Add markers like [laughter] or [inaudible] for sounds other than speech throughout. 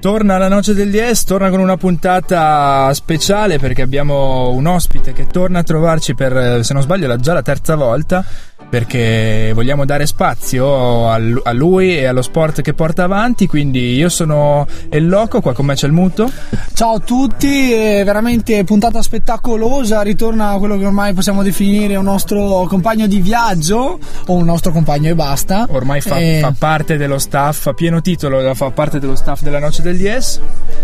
Torna la noce del DS, torna con una puntata speciale perché abbiamo un ospite che torna a trovarci per, se non sbaglio, già la terza volta perché vogliamo dare spazio a lui e allo sport che porta avanti. Quindi io sono El Loco, qua con me c'è il Muto. Ciao a tutti, veramente puntata spettacolosa. Ritorna quello che ormai possiamo definire un nostro compagno di viaggio o un nostro compagno e basta. Ormai fa, e... fa parte dello staff, a pieno titolo, fa parte dello staff della Noce del DS.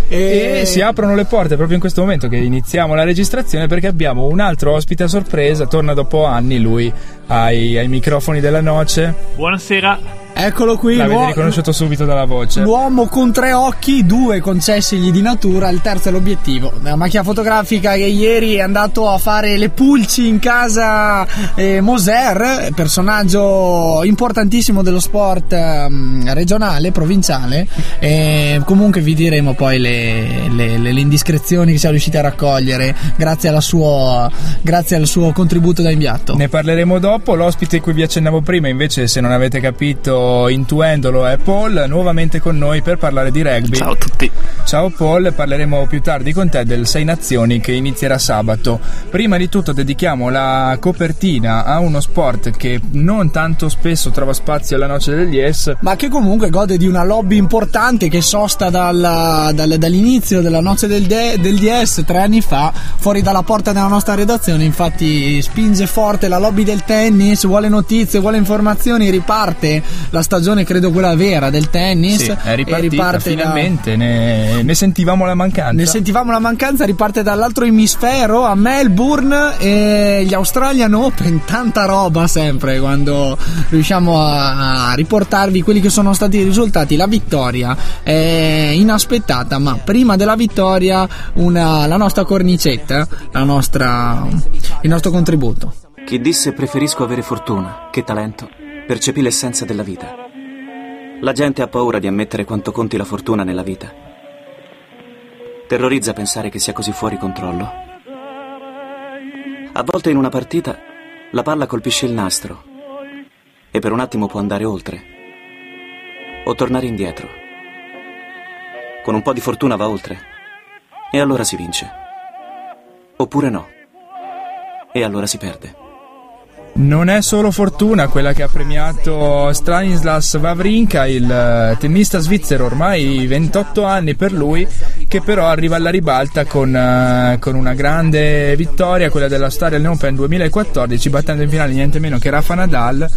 E... e si aprono le porte proprio in questo momento che iniziamo la registrazione perché abbiamo un altro ospite a sorpresa. Torna dopo anni lui ai, ai microfoni della noce. Buonasera. Eccolo qui. L'avete riconosciuto subito dalla voce. L'uomo con tre occhi, due concessigli di natura, il terzo è l'obiettivo. La macchina fotografica che ieri è andato a fare le pulci in casa eh, Moser, personaggio importantissimo dello sport eh, regionale, provinciale. E comunque vi diremo poi le, le, le, le, indiscrezioni che siamo riusciti a raccogliere grazie, sua, grazie al suo contributo da inviato. Ne parleremo dopo. L'ospite cui vi accennavo prima, invece, se non avete capito intuendolo è Paul, nuovamente con noi per parlare di rugby. Ciao a tutti. Ciao Paul, parleremo più tardi con te del Sei Nazioni che inizierà sabato. Prima di tutto dedichiamo la copertina a uno sport che non tanto spesso trova spazio alla noce degli S, ma che comunque gode di una lobby importante che sosta dalla, dal, dall'inizio della noce del, de, del DS tre anni fa, fuori dalla porta della nostra redazione. Infatti spinge forte la lobby del tennis, vuole notizie, vuole informazioni, riparte la stagione credo quella vera del tennis sì, è ripartita finalmente da... ne, ne, sentivamo la mancanza. Ne sentivamo la mancanza riparte dall'altro emisfero a Melbourne e gli Australian Open tanta roba sempre quando riusciamo a, a riportarvi quelli che sono stati i risultati. La vittoria è inaspettata ma prima della vittoria una, la nostra cornicetta la nostra, il nostro contributo. Chi disse preferisco avere fortuna che talento percepì l'essenza della vita. La gente ha paura di ammettere quanto conti la fortuna nella vita. Terrorizza pensare che sia così fuori controllo. A volte in una partita la palla colpisce il nastro e per un attimo può andare oltre o tornare indietro. Con un po' di fortuna va oltre e allora si vince. Oppure no. E allora si perde. Non è solo fortuna quella che ha premiato Stanislas Wawrinka, il eh, tennista svizzero, ormai 28 anni per lui, che però arriva alla ribalta con, uh, con una grande vittoria, quella della Australian Open 2014, battendo in finale niente meno che Rafa Nadal,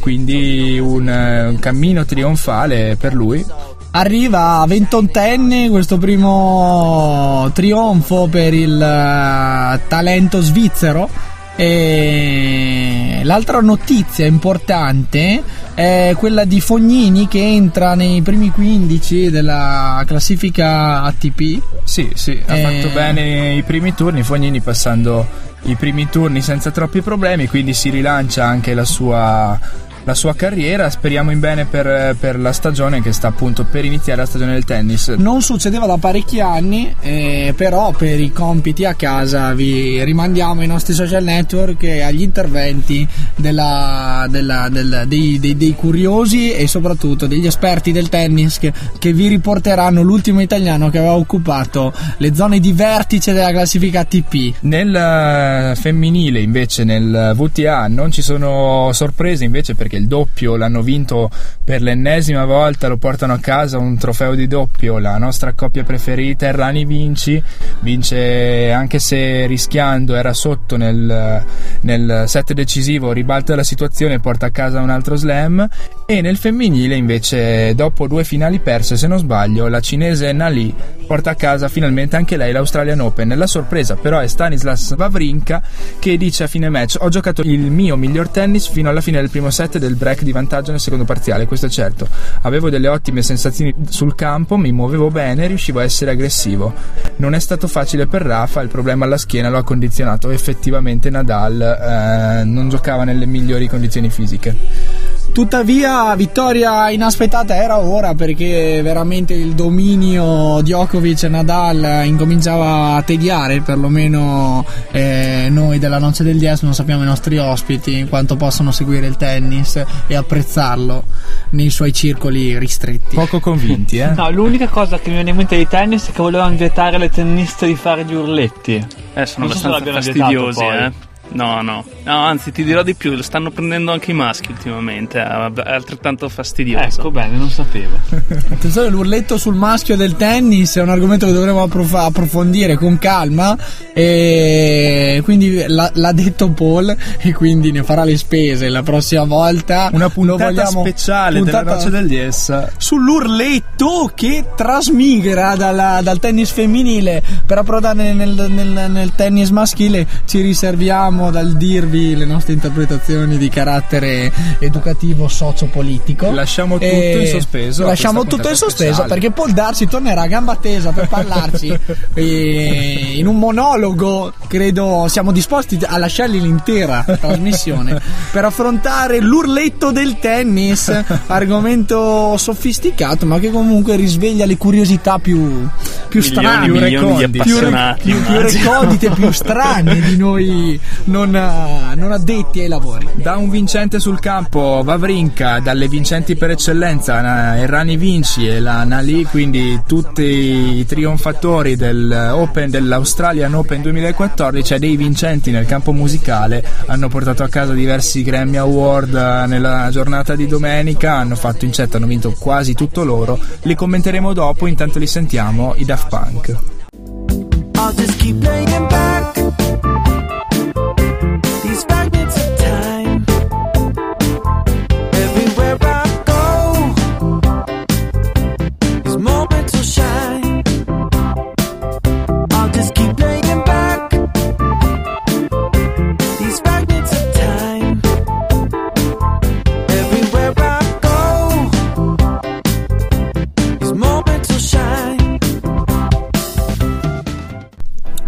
quindi un, uh, un cammino trionfale per lui. Arriva a 28enne questo primo trionfo per il uh, talento svizzero e l'altra notizia importante è quella di Fognini che entra nei primi 15 della classifica ATP. Sì, sì, ha e... fatto bene i primi turni, Fognini passando i primi turni senza troppi problemi, quindi si rilancia anche la sua la sua carriera. Speriamo in bene per, per, la stagione che sta appunto per iniziare la stagione del tennis. Non succedeva da parecchi anni, eh, però per i compiti a casa vi rimandiamo ai nostri social network e agli interventi della, della, del, dei, dei, dei, curiosi e soprattutto degli esperti del tennis che, che vi riporteranno l'ultimo italiano che aveva occupato le zone di vertice della classifica ATP. Nel eh, femminile invece nel VTA non ci sono sorprese invece perché perché il doppio l'hanno vinto per l'ennesima volta, lo portano a casa un trofeo di doppio, la nostra coppia preferita Errani Vinci, vince anche se rischiando era sotto nel, nel set decisivo, ribalta la situazione e porta a casa un altro slam e nel femminile invece dopo due finali perse se non sbaglio la cinese Nali porta a casa finalmente anche lei l'Australian Open. La sorpresa però è Stanislas Wawrinka che dice a fine match ho giocato il mio miglior tennis fino alla fine del primo set del break di vantaggio nel secondo parziale, questo è certo. Avevo delle ottime sensazioni sul campo, mi muovevo bene, riuscivo a essere aggressivo. Non è stato facile per Rafa, il problema alla schiena lo ha condizionato. Effettivamente Nadal eh, non giocava nelle migliori condizioni fisiche. Tuttavia, vittoria inaspettata era ora perché veramente il dominio Djokovic e Nadal incominciava a tediare, perlomeno eh, noi della Noce del Dies non sappiamo i nostri ospiti quanto possono seguire il tennis e apprezzarlo nei suoi circoli ristretti. Poco convinti, eh? [laughs] No, l'unica cosa che mi viene in mente di tennis è che volevano vietare alle tenniste di fare gli urletti. Eh, sono Non so abbastanza vietato fastidiosi, eh. No, no, no, anzi ti dirò di più, lo stanno prendendo anche i maschi ultimamente, è è altrettanto fastidioso. Ecco, bene, non sapevo. [laughs] Attenzione, l'urletto sul maschio del tennis è un argomento che dovremo approf- approfondire con calma. E quindi l'ha, l'ha detto Paul, e quindi ne farà le spese la prossima volta. Una puntata vogliamo- speciale puntata della Noce del Dies. Sull'urletto che trasmigra dalla- dal tennis femminile per approdare nel, nel- nel tennis maschile, ci riserviamo dal dirvi le nostre interpretazioni di carattere educativo socio-politico. Lasciamo tutto in sospeso Lasciamo tutto in sospeso speciale. perché Paul Darsi tornerà a gamba tesa per parlarci [laughs] in un monologo. Credo siamo disposti a lasciargli l'intera trasmissione per affrontare l'urletto del tennis, [laughs] argomento sofisticato ma che comunque risveglia le curiosità più, più Milioni strane, e milioni più, re- più, più recondite, più strane di noi non, eh, non addetti ai lavori. Da un vincente sul campo, Vavrinka, dalle vincenti per eccellenza, Errani Vinci e la Nali, quindi tutti i trionfatori del Open, dell'Australian Open 2014 e dei vincenti nel campo musicale hanno portato a casa diversi Grammy Award eh, nella giornata di domenica, hanno fatto incetta, hanno vinto quasi tutto loro, li commenteremo dopo, intanto li sentiamo, i Daft Punk.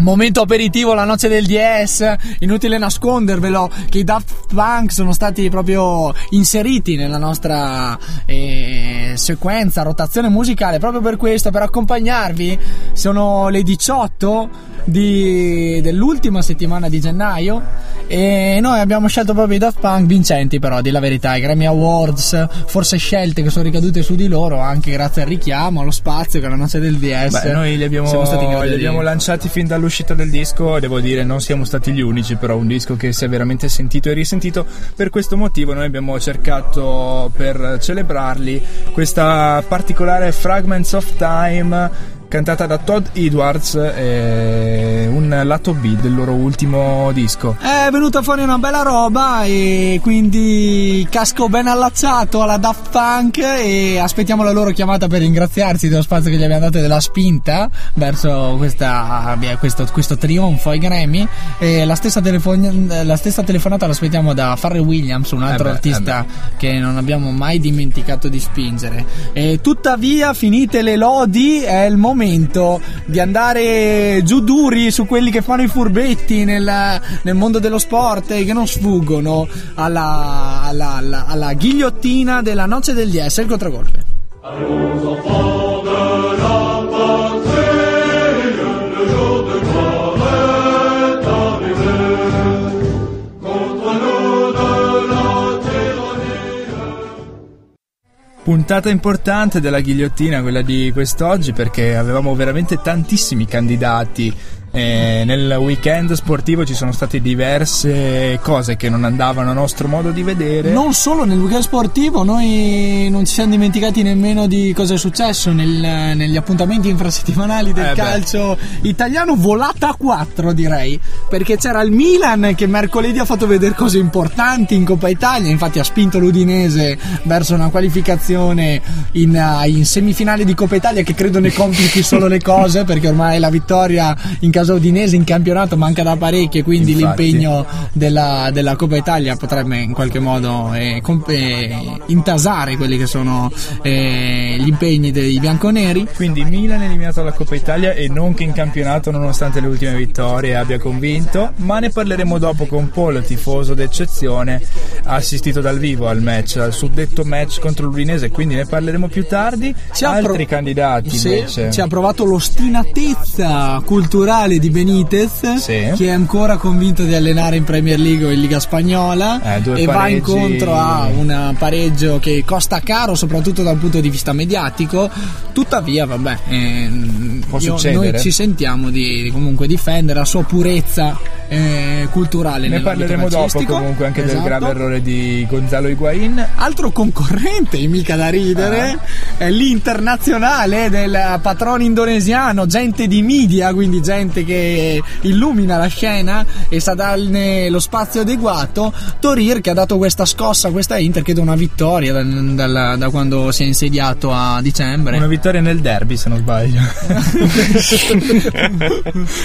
Momento aperitivo, la noce del DS. Inutile nascondervelo che i Daft Punk sono stati proprio inseriti nella nostra eh, sequenza, rotazione musicale. Proprio per questo, per accompagnarvi, sono le 18 di- dell'ultima settimana di gennaio. E noi abbiamo scelto proprio i Daft Punk vincenti, però, di la verità. I Grammy Awards, forse scelte che sono ricadute su di loro, anche grazie al richiamo, allo spazio che la noce del DS. Beh, noi li abbiamo, li abbiamo lanciati fin dall'uscita del disco devo dire non siamo stati gli unici, però un disco che si è veramente sentito e risentito. Per questo motivo noi abbiamo cercato per celebrarli questa particolare Fragments of Time cantata da Todd Edwards, eh, un lato B del loro ultimo disco. È venuta fuori una bella roba e quindi casco ben allacciato alla Daft Punk e aspettiamo la loro chiamata per ringraziarsi dello spazio che gli abbiamo dato e della spinta verso questa, via, questo, questo trionfo ai Grammy e la stessa, telefon- la stessa telefonata l'aspettiamo da Farrell Williams, un altro Eh beh, artista che non abbiamo mai dimenticato di spingere. E tuttavia, finite le lodi, è il momento di andare giù duri su quelli che fanno i furbetti nel, nel mondo dello sport e che non sfuggono alla, alla- alla- alla ghigliottina della noce del DS, il contragolpe. Puntata importante della ghigliottina, quella di quest'oggi, perché avevamo veramente tantissimi candidati eh, nel weekend sportivo ci sono state diverse cose che non andavano a nostro modo di vedere. Non solo nel weekend sportivo, noi non ci siamo dimenticati nemmeno di cosa è successo nel- negli appuntamenti infrasettimanali del Eh beh. calcio italiano, volata a 4 direi, perché c'era il Milan che mercoledì ha fatto vedere cose importanti in Coppa Italia, infatti ha spinto l'Udinese verso una qualificazione in, in semifinale di Coppa Italia che credo ne complichi solo le cose, perché ormai la vittoria in casa udinese in campionato manca da parecchie, quindi Infatti. l'impegno della, della Coppa Italia potrebbe in qualche modo eh, comp- eh, intasare quelli che sono eh, gli impegni dei bianconeri. Quindi Milan è eliminato dalla Coppa Italia e non che in campionato nonostante le ultime vittorie abbia convinto, ma ne parleremo dopo con Polo, tifoso d'eccezione, assistito dal vivo al match, al suddetto match contro l'Udinese, quindi ne parleremo più tardi. Ci Altri pro- candidati Sì, invece. ci ha provato l'ostinatezza culturale di Benitez, Sì. che è ancora convinto di allenare in Premier League o in Liga Spagnola Eh, e va pareggi- incontro a un pareggio che costa caro soprattutto dal punto di vista mediatico. Tuttavia, vabbè, Può io- noi ci sentiamo di, comunque difendere la sua purezza eh, culturale. Ne parleremo dopo comunque anche del Esatto. grave errore di Gonzalo Higuain. Altro concorrente, mica da ridere, è l'internazionale del patrono indonesiano, gente di media, quindi gente che illumina la scena e sa darne lo spazio adeguato. Torir che ha dato questa scossa a questa Inter, credo una vittoria da, dalla- da quando si è insediato a dicembre. Una vittoria nel derby se non sbaglio. [laughs]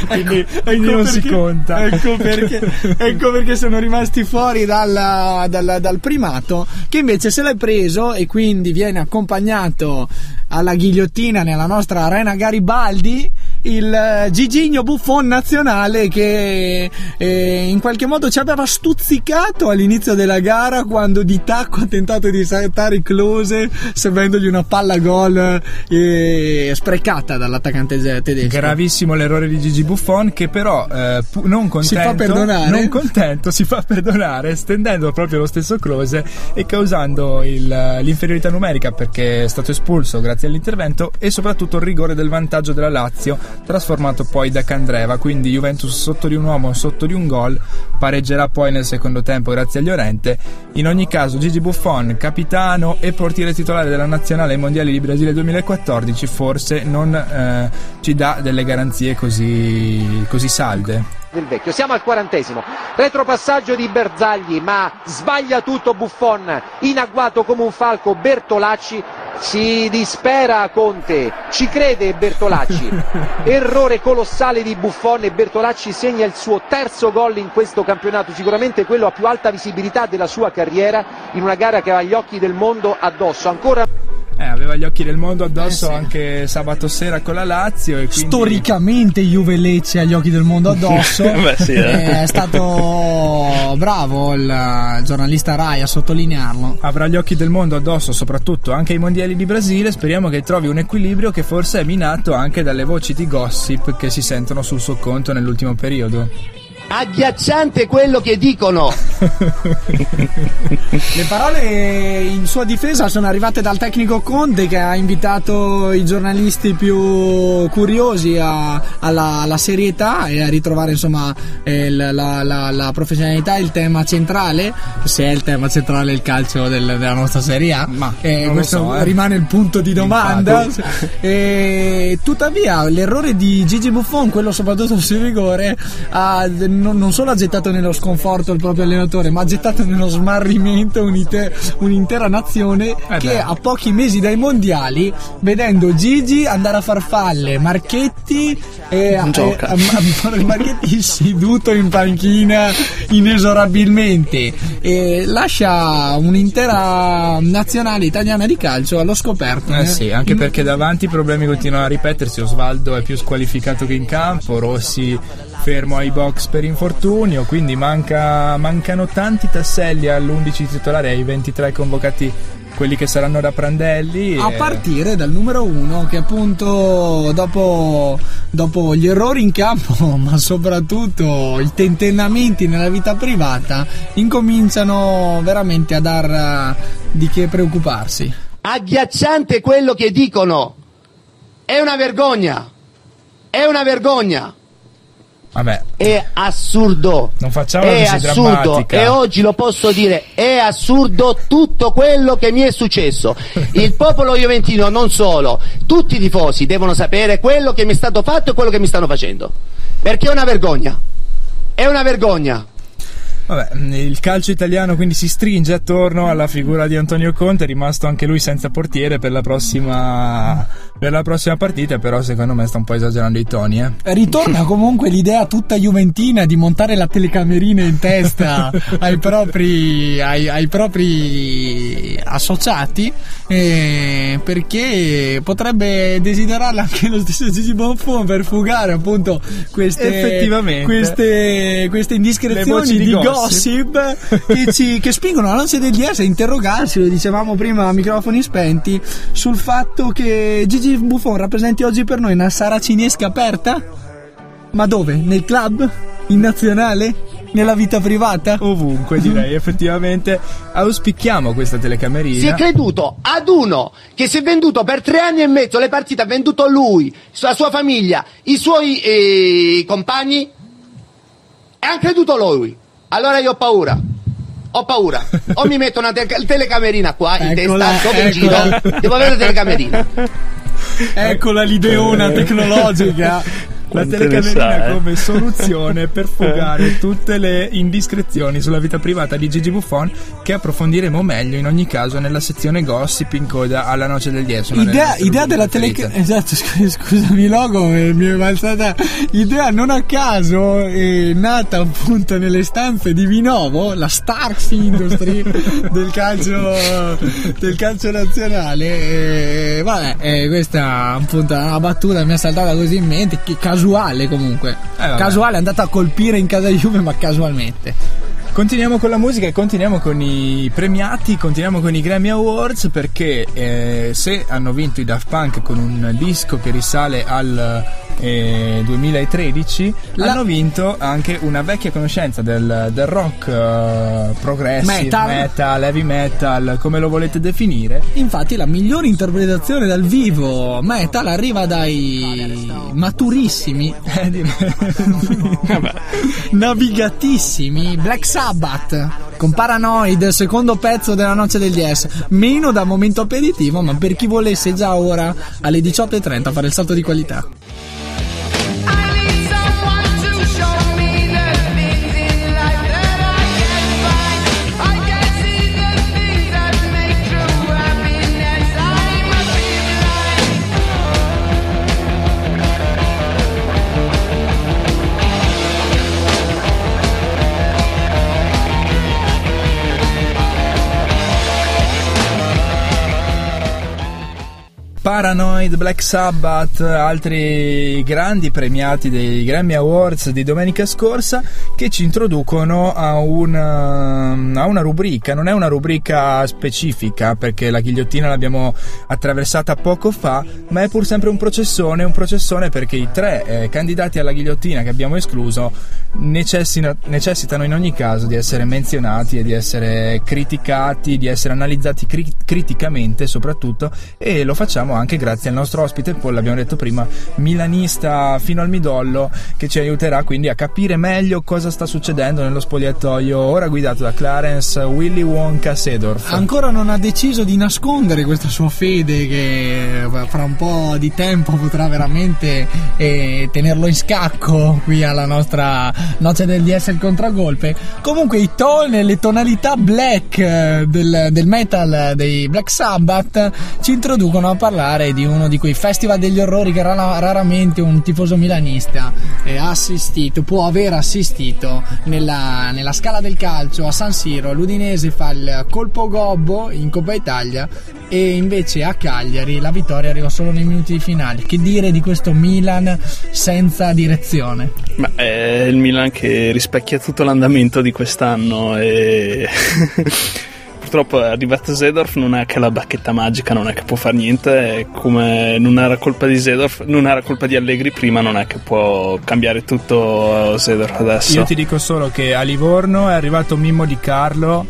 quindi, quindi non si perché- conta. Ecco perché, ecco perché sono rimasti fuori dalla- dalla- dal primato, che invece se l'è preso e quindi viene accompagnato alla ghigliottina nella nostra arena Garibaldi. Il eh, Gigigno Buffon nazionale che eh, in qualche modo ci aveva stuzzicato all'inizio della gara quando di tacco ha tentato di saltare Close servendogli una palla gol eh, sprecata dall'attaccante tedesco. Gravissimo l'errore di Gigi Buffon che però eh, non contento, Si fa perdonare? non contento si fa perdonare stendendo proprio lo stesso close e causando il- l'inferiorità numerica perché è stato espulso grazie all'intervento e soprattutto il rigore del vantaggio della Lazio trasformato poi da Candreva quindi Juventus sotto di un uomo sotto di un gol pareggerà poi nel secondo tempo grazie a Llorente in ogni caso Gigi Buffon capitano e portiere titolare della nazionale ai mondiali di Brasile 2014 forse non eh, ci dà delle garanzie così, così salde del vecchio. Siamo al quarantesimo. Retropassaggio di Berzagli, ma sbaglia tutto Buffon. In agguato come un falco Bertolacci. Si dispera Conte, ci crede Bertolacci. [laughs] Errore colossale di Buffon e Bertolacci segna il suo terzo gol in questo campionato, sicuramente quello a più alta visibilità della sua carriera in una gara che aveva gli occhi del mondo addosso. Ancora Eh, aveva gli occhi del mondo addosso Eh, sì. anche sabato sera con la Lazio quindi storicamente Juve Lecce agli occhi del mondo addosso [laughs] Beh, sì, eh. è stato bravo il giornalista Rai a sottolinearlo avrà gli occhi del mondo addosso soprattutto anche ai mondiali di Brasile speriamo che trovi un equilibrio che forse è minato anche dalle voci di gossip che si sentono sul suo conto nell'ultimo periodo Agghiacciante quello che dicono. [laughs] le parole in sua difesa sono arrivate dal tecnico Conte che ha invitato i giornalisti più curiosi a- alla, alla serietà e a ritrovare insomma eh, la, la- la- professionalità il tema centrale se è il tema centrale il calcio del- della nostra Serie A Ma Eh, questo so, eh. rimane il punto di domanda. [laughs] E tuttavia l'errore di Gigi Buffon quello soprattutto sul rigore ha, non, non solo ha gettato nello sconforto il proprio allenatore ma ha gettato nello smarrimento un'ite- un'intera nazione Eh che a pochi mesi dai mondiali vedendo Gigi andare a farfalle Marchetti e, Non gioca. e- Marchetti [laughs] seduto in panchina inesorabilmente e lascia un'intera nazionale italiana di calcio allo scoperto Eh sì, anche perché davanti i problemi continuano a ripetersi. Osvaldo è più squalificato che in campo, Rossi fermo ai box per infortunio, quindi manca- mancano tanti tasselli all'11 titolare, ai 23 convocati, quelli che saranno da Prandelli. A e- partire dal numero uno che appunto dopo, dopo gli errori in campo [laughs] ma soprattutto i tentennamenti nella vita privata incominciano veramente a dar eh, di che preoccuparsi. Agghiacciante quello che dicono. È una vergogna. È una vergogna. Vabbè, È assurdo. non facciamola È assurdo drammatica. e oggi lo posso dire, è assurdo tutto quello che mi è successo. [laughs] Il popolo juventino non solo, tutti i tifosi devono sapere quello che mi è stato fatto e quello che mi stanno facendo. Perché è una vergogna. È una vergogna. Vabbè, il calcio italiano quindi si stringe attorno alla figura di Antonio Conte, è rimasto anche lui senza portiere per la prossima, per la prossima partita, però secondo me sta un po' esagerando i toni. Eh. Ritorna [laughs] comunque l'idea tutta juventina di montare la telecamerina in testa [laughs] ai propri, ai, ai propri associati eh, perché potrebbe desiderarla anche lo stesso Gigi Bonfon per fugare appunto queste, queste, queste indiscrezioni di, di gossip, gossip. che, ci, che spingono la noce del DS a interrogarsi, lo dicevamo prima a microfoni spenti, sul fatto che Gigi Buffon rappresenti oggi per noi una saracinesca aperta? Ma dove? Nel club? In nazionale? Nella vita privata? Ovunque direi, [laughs] effettivamente auspichiamo questa telecamerina. Si è creduto ad uno che si è venduto per tre anni e mezzo le partite, ha venduto lui, la sua famiglia, i suoi eh, compagni e hanno creduto lui. Allora io ho paura. Ho paura. O mi metto una te- telecamerina qua in Eccola, testa, dove in eccola. giro, devo avere la telecamerina. Eccola l'ideona tecnologica. La telecamerina eh? come soluzione per [laughs] fugare tutte le indiscrezioni sulla vita privata di Gigi Buffon che approfondiremo meglio in ogni caso nella sezione gossip in coda alla noce del 10. una delle Idea, idea della telecamerina. preferite. Esatto, scu- [laughs] scusami, logo eh, mi è balzata. Idea non a caso, è nata appunto nelle stanze di Vinovo, la Starks Industry [laughs] del calcio, del calcio nazionale. E, vabbè, eh, questa appunto una battuta mi è saltata così in mente, che casuale comunque. vabbè. casuale, è andata a colpire in casa Juve, ma casualmente. Continuiamo con la musica e continuiamo con i premiati, continuiamo con i Grammy Awards perché eh, se hanno vinto i Daft Punk con un disco che risale al eh, 2013, La- hanno vinto anche una vecchia conoscenza del, del rock eh, progressive, Metal. metal, heavy metal, come lo volete definire. Infatti la migliore interpretazione dal vivo metal arriva dai maturissimi, eh, [laughs] navigatissimi Black Sabbath con Paranoid, secondo pezzo della noce del DS, meno da momento aperitivo, ma per chi volesse già ora alle 18.30 fare il salto di qualità. Paranoid, Black Sabbath, altri grandi premiati dei Grammy Awards di domenica scorsa che ci introducono a una, a una rubrica, non è una rubrica specifica perché la ghigliottina l'abbiamo attraversata poco fa, ma è pur sempre un processone, un processone perché i tre eh, candidati alla ghigliottina che abbiamo escluso necessitano in ogni caso di essere menzionati e di essere criticati, di essere analizzati cri- criticamente soprattutto e lo facciamo anche grazie al nostro ospite, poi l'abbiamo detto prima, milanista fino al midollo che ci aiuterà quindi a capire meglio cosa sta succedendo nello spogliatoio ora guidato da Clarence Willy Wonka Sedorf. Ancora non ha deciso di nascondere questa sua fede che eh, fra un po' di tempo potrà veramente eh, tenerlo in scacco qui alla nostra noce del DS il contragolpe. Comunque i toni, le tonalità black eh, del, del metal dei Black Sabbath ci introducono a parlare di uno di quei festival degli orrori che rara- raramente un tifoso milanista eh, ha assistito, può aver assistito nella, nella scala del calcio a San Siro. L'Udinese fa il colpo gobbo in Coppa Italia e invece a Cagliari la vittoria arriva solo nei minuti finali. Che dire di questo Milan senza direzione? Ma è il Milan che rispecchia tutto l'andamento di quest'anno e [laughs] purtroppo arrivato Zedorf non è che la bacchetta magica non è che può fare niente come non era colpa di Zedorf non era colpa di Allegri prima non è che può cambiare tutto Zedorf adesso. Io ti dico solo che a Livorno è arrivato Mimmo Di Carlo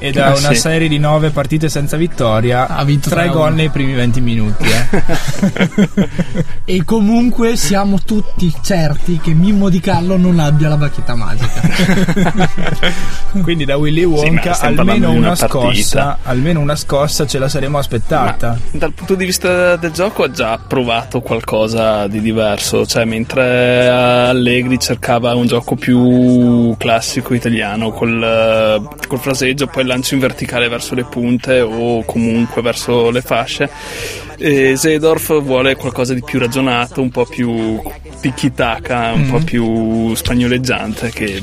e da Eh, una sì. serie di nove partite senza vittoria Ha vinto tre 3-1. gol nei primi 20 minuti. eh. [laughs] E comunque siamo tutti certi che Mimmo Di Carlo non abbia la bacchetta magica. [laughs] Quindi da Willy Sì, ma Wonka stiamo almeno una, una scossa, almeno una scossa ce la saremmo aspettata. Dal punto di vista del gioco ha già provato qualcosa di diverso, cioè mentre Allegri cercava un gioco più classico italiano col, col fraseggio, poi lancio in verticale verso le punte o comunque verso le fasce, e Zedorf vuole qualcosa di più ragionato, un po' più tiki-taka, un Mhm. po' più spagnoleggiante che...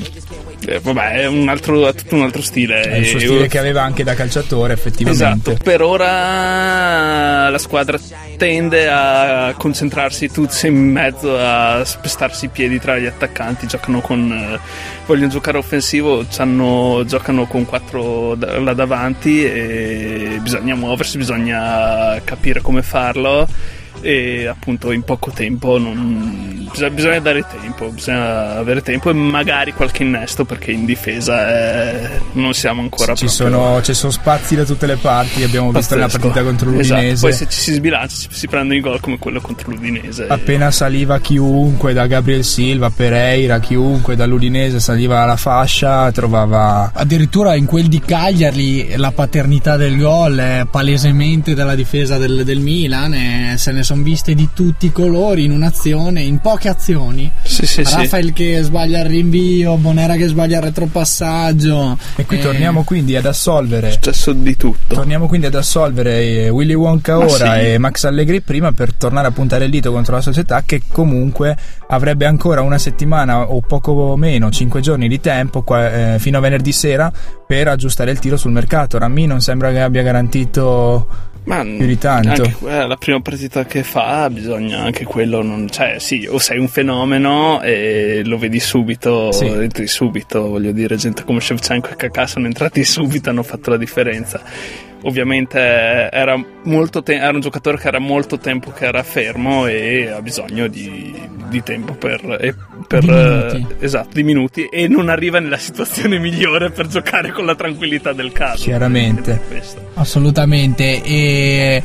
eh, vabbè, è un altro, tutto un altro stile. È il suo E- stile che aveva anche da calciatore, effettivamente. Esatto, per ora la squadra tende a concentrarsi tutti in mezzo, a spestarsi i piedi tra gli attaccanti, giocano con eh, vogliono giocare offensivo, c'hanno- giocano con quattro da- là davanti e bisogna muoversi, bisogna capire come farlo e appunto in poco tempo non- bisogna, bisogna dare tempo, bisogna avere tempo e magari qualche innesto perché in difesa eh, non siamo ancora Ci sono, ci sono spazi da tutte le parti, abbiamo visto nella Pazzesco. partita contro Esatto, l'Udinese. Poi se ci si sbilancia si, si prendono i gol come quello contro l'Udinese. Appena saliva chiunque, da Gabriel Silva, Pereira, chiunque dall'Udinese saliva alla fascia, trovava Addirittura in quel di Cagliari la paternità del gol è palesemente dalla difesa del, del Milan, e se ne sono viste di tutti i colori in un'azione, in poche azioni. Sì, sì, sì. Rafael che sbaglia il rinvio, Bonera che sbaglia il retropassaggio. E qui Eh, torniamo quindi ad assolvere. È successo di tutto. Torniamo quindi ad assolvere eh, Willy Wonka Ma ora sì. e Max Allegri prima per tornare a puntare il dito contro la società che comunque avrebbe ancora una settimana o poco meno, 5 giorni di tempo qua- eh, fino a venerdì sera per aggiustare il tiro sul mercato. Ramì non sembra che abbia garantito Ma più di tanto. anche que- la prima partita che fa bisogna anche quello, non, cioè sì, o sei un fenomeno e lo vedi subito, Sì. entri subito, voglio dire, gente come Shevchenko e Kakà sono entrati [laughs] subito, hanno fatto la differenza. Ovviamente era, molto te- era un giocatore che era molto tempo che era fermo e ha bisogno di, di tempo per, e- per, Di minuti. eh, esatto, di minuti e non arriva nella situazione migliore per giocare con la tranquillità del caso. Chiaramente. Assolutamente. E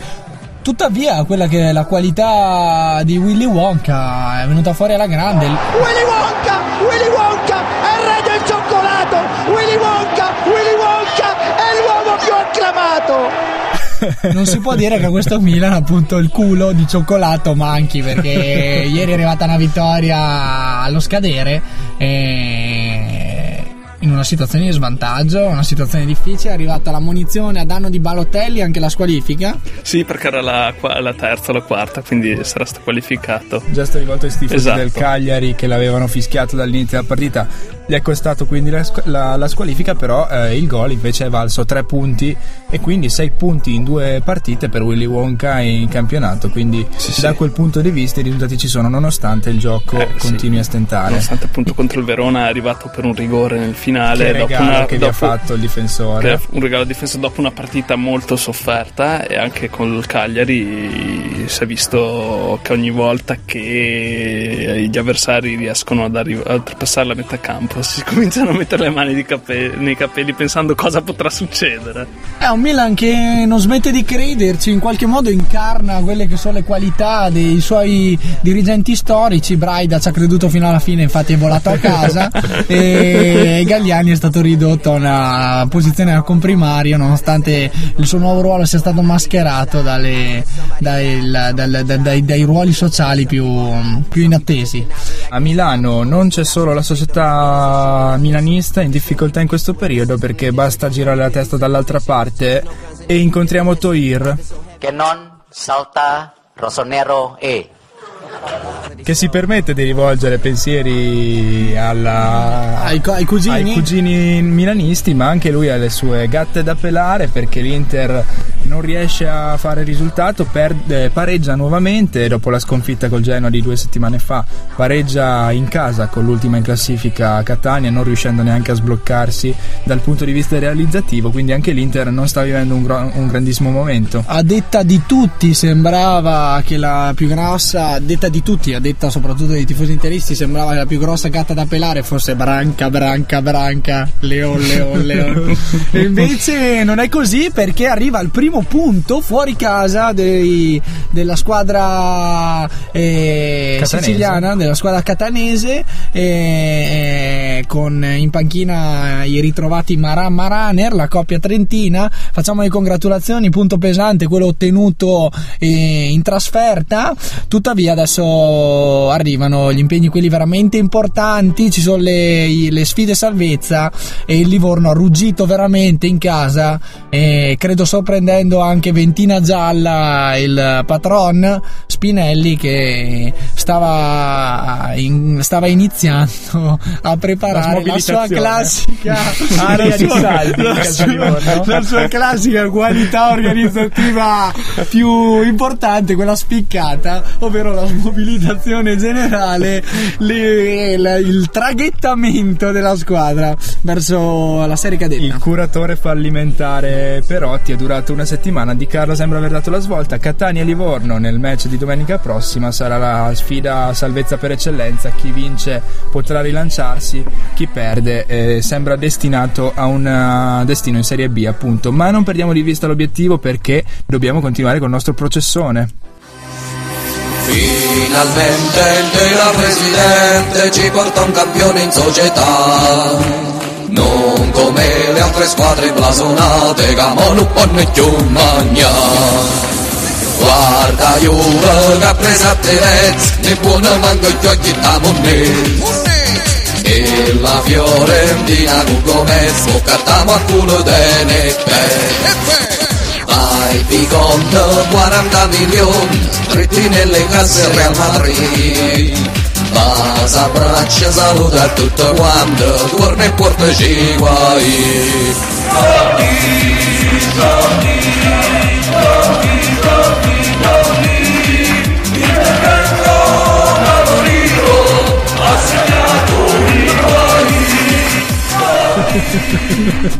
tuttavia quella che è la qualità di Willy Wonka è venuta fuori alla grande. Willy Wonka, Willy Wonka è il re del cioccolato. Willy Wonka, Willy Wonka è l'uomo più acclamato. Non si può dire che questo Milan appunto il culo di cioccolato manchi perché [laughs] ieri è arrivata una vittoria allo scadere e in una situazione di svantaggio, una situazione difficile, è arrivata la munizione a danno di Balotelli, anche la squalifica. Sì, perché era la, la terza o la quarta, quindi sarà stato qualificato. Gesto rivolto ai tifosi Esatto. del Cagliari che l'avevano fischiato dall'inizio della partita. Gli è costato quindi la, la- la squalifica, però eh, il gol invece è valso 3 punti e quindi 6 punti in due partite per Willy Wonka in campionato. Quindi Sì, da sì. quel punto di vista i risultati ci sono nonostante il gioco Eh, sì. continui a stentare. Nonostante appunto contro il Verona è arrivato per un rigore nel finale. Che dopo regalo una, che vi ha dopo- fatto il difensore. un regalo difesa dopo una partita molto sofferta e anche col Cagliari si è visto che ogni volta che gli avversari riescono ad arri- a oltrepassare la metà campo si [laughs] cominciano a mettere le mani di cape- nei capelli pensando cosa potrà succedere. È un Milan che non smette di crederci, in qualche modo incarna quelle che sono le qualità dei suoi dirigenti storici. Braida ci ha creduto fino alla fine, infatti è volato a casa. [laughs] e Galliani è stato ridotto a una posizione a comprimario, nonostante il suo nuovo ruolo sia stato mascherato dalle- dai, dai- dai- dai ruoli sociali più, più inattesi. A Milano non c'è solo la società milanista in difficoltà in questo periodo perché basta girare la testa dall'altra parte e incontriamo Toir Canon Salta Rossonero E. che si permette di rivolgere pensieri alla- Ai, ai cugini? ai cugini milanisti ma anche lui ha le sue gatte da pelare perché l'Inter non riesce a fare risultato, perde- pareggia nuovamente dopo la sconfitta col Genoa di due settimane fa, pareggia in casa con l'ultima in classifica Catania, non riuscendo neanche a sbloccarsi dal punto di vista realizzativo, quindi anche l'Inter non sta vivendo un, gro- un grandissimo momento. A detta di tutti sembrava che la più grossa, a detta di tutti, a detta soprattutto dei tifosi interisti, sembrava che la più grossa gatta da pelare fosse Branca, Branca, Branca, Leon, Leon, Leon. [laughs] e invece non è così perché arriva al primo punto fuori casa dei- della squadra eh, siciliana, della squadra catanese, eh, con in panchina i ritrovati Maran Maraner, la coppia trentina. Facciamo le congratulazioni, punto pesante, quello ottenuto eh, in trasferta. Tuttavia adesso arrivano gli impegni quelli veramente importanti, ci sono le, le sfide salvezza e il Livorno ha ruggito veramente in casa, eh, credo sorprendendo anche Ventina Gialla, il patron Spinelli che stava, in- stava iniziando a preparare la, sua smobilitazione. classica [laughs] Area di saldi la sua- la sua classica qualità organizzativa più importante, quella spiccata, ovvero la smobilitazione generale, le- la- il traghettamento della squadra verso la serie cadetta. Il curatore fallimentare Perotti è durato una settimana. Di Carlo sembra aver dato la svolta. Catania e Livorno nel match di domenica prossima sarà la sfida salvezza per eccellenza. Chi vince potrà rilanciarsi, chi perde eh, sembra destinato a un eh, destino in Serie B, appunto. Ma non perdiamo di vista l'obiettivo perché dobbiamo continuare col nostro processone. Finalmente il presidente ci porta un campione in società. Non come le altre squadre blasonate che non ponne più magna. Guarda Juve che ha preso a Terez, ne buona manco gli occhi da monne. E la Fiorentina con Gomez, boccatamo a culo de Vai Picon 40 milioni Dritti nelle casse Real Madrid Basa braccia saluta tutto quanto Torna e portaci guai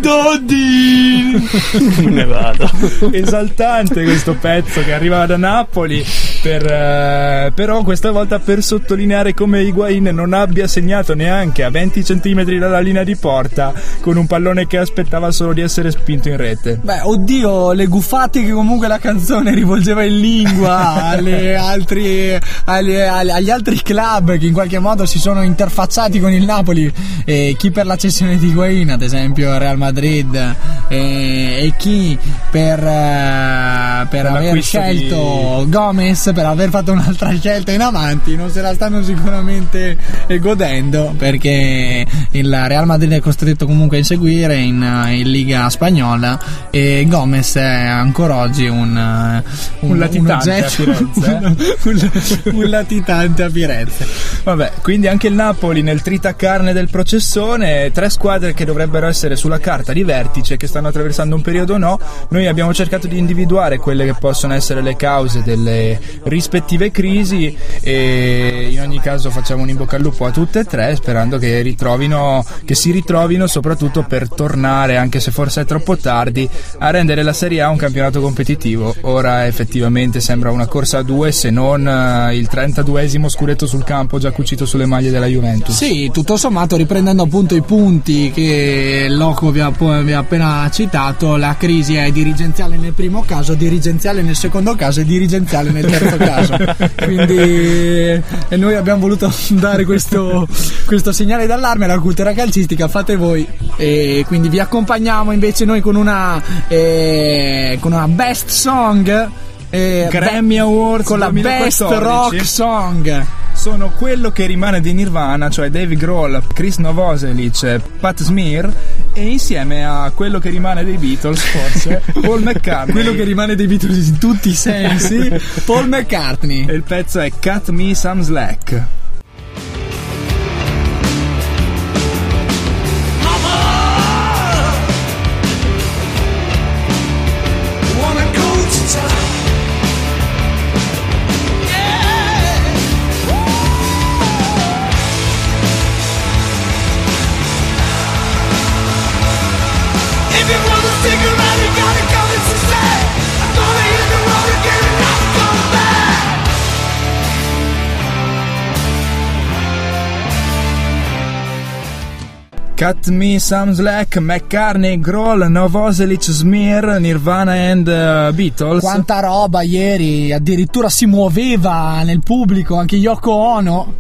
Dodi! Me [laughs] ne vado. Esaltante questo pezzo che arriva da Napoli, per, eh, però questa volta per sottolineare come Higuain non abbia segnato neanche a 20 cm dalla linea di porta con un pallone che aspettava solo di essere spinto in rete. Beh, oddio, le guffate che comunque la canzone [laughs] rivolgeva in lingua alle altri, alle- agli altri club che in qualche modo si sono interfacciati con il Napoli, e chi per la cessione di Higuain, ad esempio Real Madrid, e, e chi per, eh, per aver l'acquisto scelto Gomez, per aver fatto un'altra scelta in avanti, non se la stanno sicuramente eh, godendo perché il Real Madrid è costretto comunque a inseguire in, eh, in Liga Spagnola e Gomez è ancora oggi un, eh, Un latitante a Firenze, [laughs] un, un latitante a Firenze. Vabbè, quindi anche il Napoli nel tritacarne del processone, tre squadre che dovrebbero essere sulla carta di vertice, che stanno attraversando un periodo no. Noi abbiamo cercato di individuare quelle che possono essere le cause delle rispettive crisi e in ogni caso facciamo un in bocca al lupo a tutte e tre, sperando che ritrovino, che si ritrovino soprattutto per tornare, anche se forse è troppo tardi, a rendere la Serie A un campionato competitivo. Ora effettivamente sembra una corsa a due, se non eh, il 32esimo scudetto sul campo già cucito sulle maglie della Juventus. Sì, tutto sommato, riprendendo appunto i punti che Loco vi ha, vi ha appena citato, la crisi è dirigenziale nel primo caso, dirigenziale nel secondo caso e dirigenziale nel [laughs] terzo caso. Quindi e noi abbiamo voluto [laughs] dare questo, questo segnale d'allarme alla cultura calcistica, fate voi. E quindi vi accompagniamo invece noi con una, eh, con una best song. eh, Grammy Awards con la best 2014. rock song. Sono quello che rimane di Nirvana, cioè Dave Grohl, Chris Novoselic, Pat Smear e insieme a quello che rimane dei Beatles forse [laughs] Paul McCartney. quello che rimane dei Beatles in tutti i sensi, [laughs] Paul McCartney. E il pezzo è Cut Me Some Slack. Cut Me Some Slack, McCartney, Grohl, Novoselic, Smear, Nirvana and uh, Beatles. Quanta roba ieri, addirittura si muoveva nel pubblico anche Yoko Ono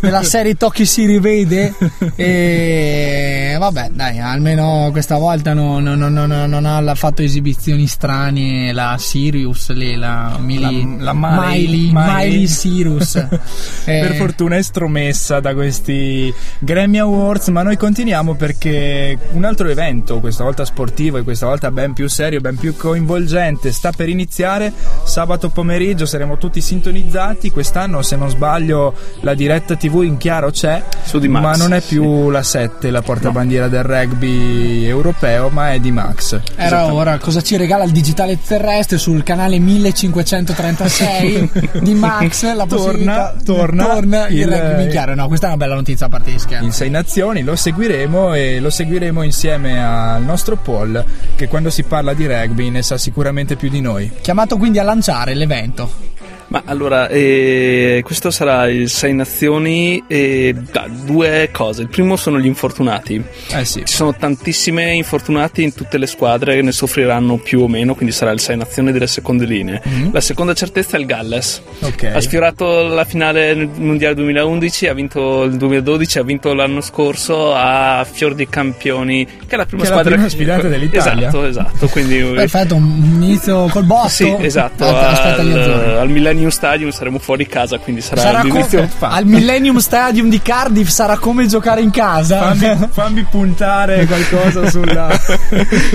nella [laughs] serie Tocchi si rivede e vabbè dai almeno questa volta non, non- non- non- ha fatto esibizioni strane la Sirius lì, la, Mili- La- la Miley- Miley, Miley. Cyrus [laughs] Eh, Per fortuna estromessa da questi Grammy Awards, ma noi continuiamo perché un altro evento, questa volta sportivo e questa volta ben più serio, ben più coinvolgente, sta per iniziare. Sabato pomeriggio saremo tutti sintonizzati. Quest'anno, se non sbaglio, la diretta TV in chiaro c'è, Su di Max, ma non è più la 7, la portabandiera del rugby europeo, ma è di Max. Era ora, cosa ci regala il digitale terrestre sul canale 1536 di Max? La possibilità torna torna il il- rugby in chiaro. No, questa è una bella notizia a parte gli scherzi. in sei nazioni, lo seguiremo e lo seguiremo insieme al nostro Paul che quando si parla di rugby ne sa sicuramente più di noi. Chiamato quindi a lanciare l'evento. Ma allora, eh, questo sarà il Sei Nazioni e da, due cose. Il primo sono gli infortunati. Eh sì. Ci sono tantissime infortunati in tutte le squadre che ne soffriranno più o meno, quindi sarà il Sei Nazioni delle seconde linee. Mhm. La seconda certezza è il Galles. Ok. Ha sfiorato la finale Mondiale 2011, ha vinto il 2012, ha vinto l'anno scorso a Fior di Campioni, che è la prima Che è la squadra prima sfidata dell'Italia. Esatto, esatto. Quindi Perfetto, un inizio col botto. sì, esatto. Aspetta, aspetta al, azzurri. al Millennium Stadium saremo fuori casa, quindi sarà, Sarà l'inizio. come, [laughs] al Millennium Stadium di Cardiff sarà come giocare in casa. Fammi, [laughs] fammi puntare qualcosa [laughs] sulla-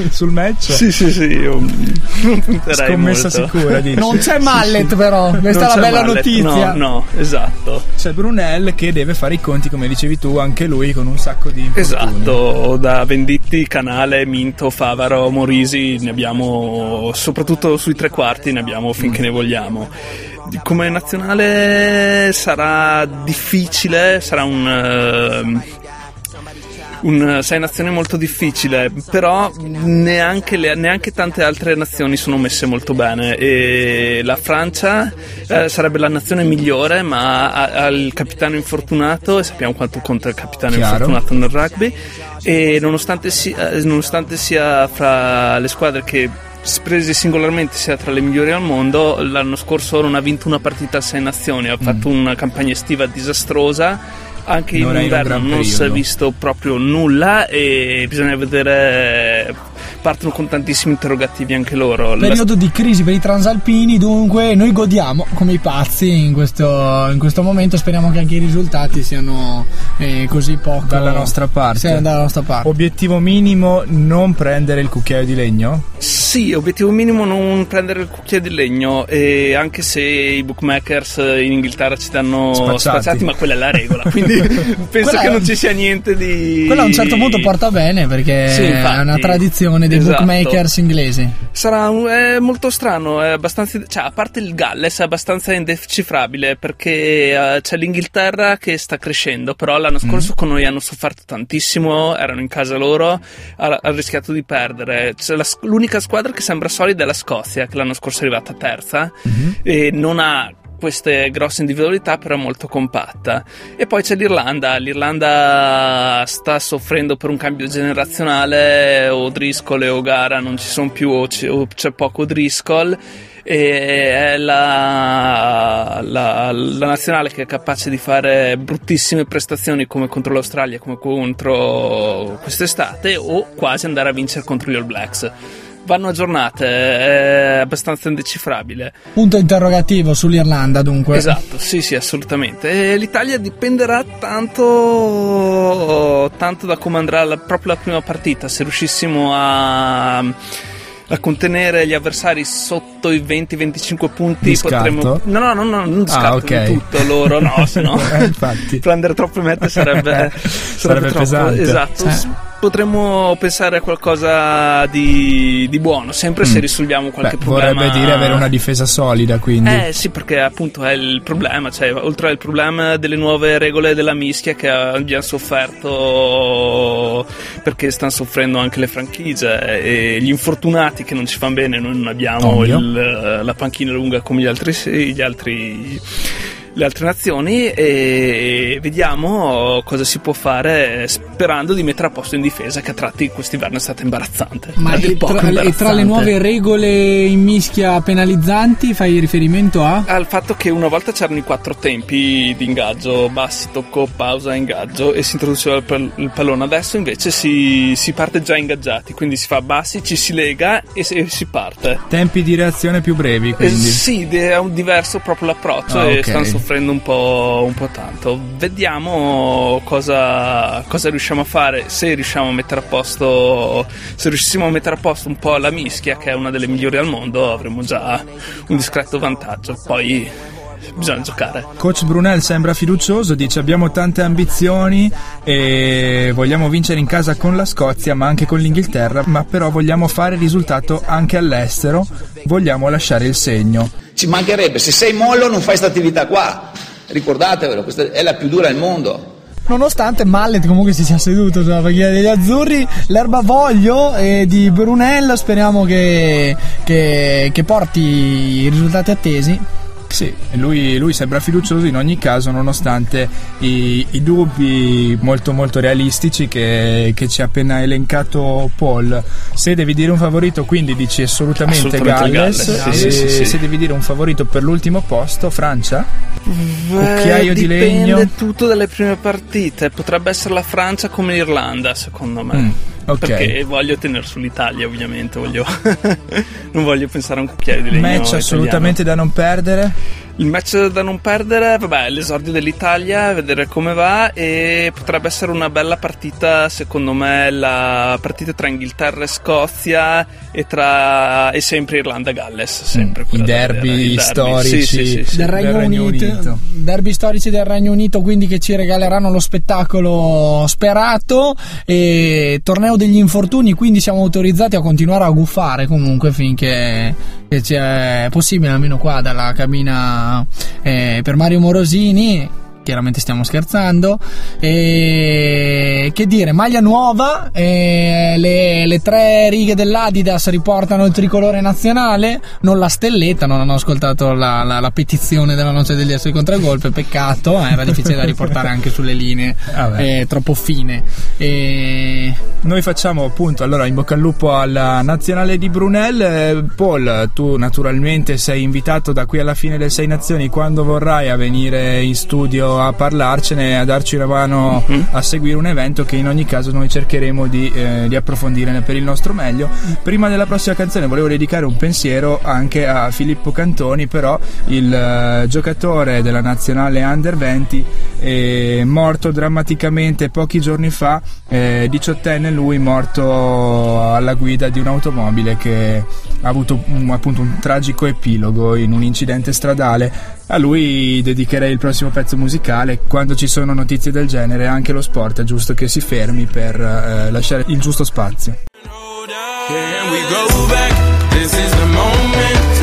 sul match. Sì, sì, sì, io non punterei Scommessa molto. sicura, dici. Non c'è Mallet però, questa Non è la bella Mallet, notizia. No, no, esatto. C'è Brunel che deve fare i conti, come dicevi tu, anche lui con un sacco di infortuni. Esatto, da Venditti, Canale, Minto, Favaro, Morisi ne abbiamo, soprattutto sui tre quarti ne abbiamo finché ne vogliamo. Come nazionale sarà difficile, sarà un... ehm, un sei nazioni molto difficile, però neanche, le- neanche tante altre nazioni sono messe molto bene e la Francia eh, sarebbe la nazione migliore ma ha, ha il capitano infortunato e sappiamo quanto conta il capitano Chiaro. infortunato nel rugby e nonostante sia, nonostante sia fra le squadre che prese singolarmente sia tra le migliori al mondo l'anno scorso non ha vinto una partita a sei nazioni ha fatto una campagna estiva disastrosa. Anche in Non in inverno non si è visto proprio nulla e bisogna vedere partono con tantissimi interrogativi anche loro La- Periodo di crisi per i transalpini, dunque noi godiamo come i pazzi in questo, in questo momento. Speriamo che anche i risultati siano eh, così poco Dalla nostra parte. siano dalla nostra parte. Obiettivo minimo: non prendere il cucchiaio di legno. Sì, obiettivo minimo non prendere il cucchiaio di legno e anche se i bookmakers in Inghilterra ci danno Spacciati. spacciati, ma quella è la regola, [laughs] quindi penso Quella che è- non ci sia niente di... Quello a un certo punto porta bene perché Sì, infatti. è una tradizione dei Esatto. bookmakers inglesi. Sarà un- è molto strano, è abbastanza, cioè, a parte il Galles è abbastanza indecifrabile perché eh, c'è l'Inghilterra che sta crescendo, però l'anno scorso con noi hanno sofferto tantissimo, erano in casa loro, ha, ha rischiato di perdere. La l'unica squadra che sembra solida è la Scozia, che l'anno scorso è arrivata terza e non ha queste grosse individualità però molto compatta. E poi c'è l'Irlanda. l'Irlanda sta soffrendo per un cambio generazionale o Driscoll e O'Gara non ci sono più o c'è, o c'è poco Driscoll e è la, la- la nazionale che è capace di fare bruttissime prestazioni come contro l'Australia come contro quest'estate o quasi andare a vincere contro gli All Blacks vanno aggiornate è abbastanza indecifrabile Punto interrogativo sull'Irlanda dunque. Esatto, sì, sì, assolutamente. E l'Italia dipenderà tanto, tanto da come andrà la- proprio la prima partita. Se riuscissimo a, a contenere gli avversari sotto i 20-25 punti, potremmo. No, no, no, no non di Ah, scatto ok. di tutto loro, no, [laughs] se no. Eh, infatti. Prendere troppe mete [laughs] sarebbe, sarebbe, troppo. pesante. Esatto. Eh. Potremmo pensare a qualcosa di, di buono, sempre se Mm. risolviamo qualche Beh, problema. vorrebbe dire avere una difesa solida, quindi. Eh sì, perché appunto è il problema, cioè oltre al problema delle nuove regole della mischia che abbiamo sofferto perché stanno soffrendo anche le franchigie e gli infortunati che non ci fanno bene, noi non abbiamo il- la panchina lunga come gli altri, gli altri le altre nazioni e vediamo cosa si può fare sperando di mettere a posto in difesa che a tratti quest'inverno è stata imbarazzante. Ma [laughs] e tra, e tra le imbarazzante. nuove regole in mischia penalizzanti fai riferimento a? al fatto che una volta c'erano i quattro tempi di ingaggio, bassi, tocco, pausa, ingaggio e si introduceva il, pal- il pallone. Adesso invece si, si parte già ingaggiati, quindi si fa bassi, ci si lega e si, e si parte. Tempi di reazione più brevi, Eh, quindi. sì, è un diverso proprio l'approccio Ah, e ok. stanno soffrendo un po', un po' tanto. Vediamo cosa, cosa riusciamo a fare, se riusciamo a mettere a posto, se riuscissimo a mettere a posto un po' la mischia, che è una delle migliori al mondo, avremo già un discreto vantaggio. Poi bisogna giocare. Coach Brunel sembra fiducioso, dice abbiamo tante ambizioni e vogliamo vincere in casa con la Scozia ma anche con l'Inghilterra, ma però vogliamo fare risultato anche all'estero, vogliamo lasciare il segno. Ci mancherebbe, se sei mollo non fai questa attività qua. Ricordatevelo, questa è la più dura del mondo. Nonostante Mallet comunque si sia seduto sulla panchina degli azzurri, l'erba voglio di Brunel speriamo che, che- che porti i risultati attesi. Sì, lui, lui sembra fiducioso in ogni caso nonostante i, i dubbi molto molto realistici che, che ci ha appena elencato Paul. Se devi dire un favorito quindi dici assolutamente, Assolutamente Galles, Galles, sì, sì, sì, sì. se devi dire un favorito per l'ultimo posto Francia? Cucchiaio di dipende legno? tutto dalle prime partite. Potrebbe essere la Francia come l'Irlanda, secondo me. Mm, ok. Perché voglio tenere sull'Italia, ovviamente. Voglio [laughs] non voglio pensare a un cucchiaio di legno. Match italiano. assolutamente da non perdere. Il match da non perdere, vabbè, l'esordio dell'Italia, vedere come va e potrebbe essere una bella partita, secondo me, la partita tra Inghilterra e Scozia e tra e sempre Irlanda e Galles, sempre Mm, I derby vedere, i derby. storici Sì, sì, sì, sì. del Regno, Regno Unito, Unito. derby storici del Regno Unito quindi che ci regaleranno lo spettacolo sperato e torneo degli infortuni quindi siamo autorizzati a continuare a guffare comunque finché che c'è possibile almeno qua dalla cabina eh, per Mario Morosini chiaramente stiamo scherzando e che dire maglia nuova eh, le, le tre righe dell'Adidas riportano il tricolore nazionale non la stelletta non hanno ascoltato la, la- la petizione della noce degli esseri contragolpe peccato eh, era difficile da riportare anche sulle linee Vabbè. eh, troppo fine e Noi facciamo appunto allora in bocca al lupo alla nazionale di Brunel. Eh, Paul, tu naturalmente sei invitato da qui alla fine del Sei Nazioni quando vorrai a venire in studio a parlarcene, a darci una mano a seguire un evento che in ogni caso noi cercheremo di, eh, di approfondire per il nostro meglio. Prima della prossima canzone volevo dedicare un pensiero anche a Filippo Cantoni, però il eh, giocatore della nazionale Under 20 è morto drammaticamente pochi giorni fa, eh, 18enne lui morto alla guida di un'automobile che ha avuto un- appunto un tragico epilogo in un incidente stradale. A lui dedicherei il prossimo pezzo musicale. Quando ci sono notizie del genere, anche lo sport è giusto che si fermi per eh, lasciare il giusto spazio. Can we go back? This is the moment.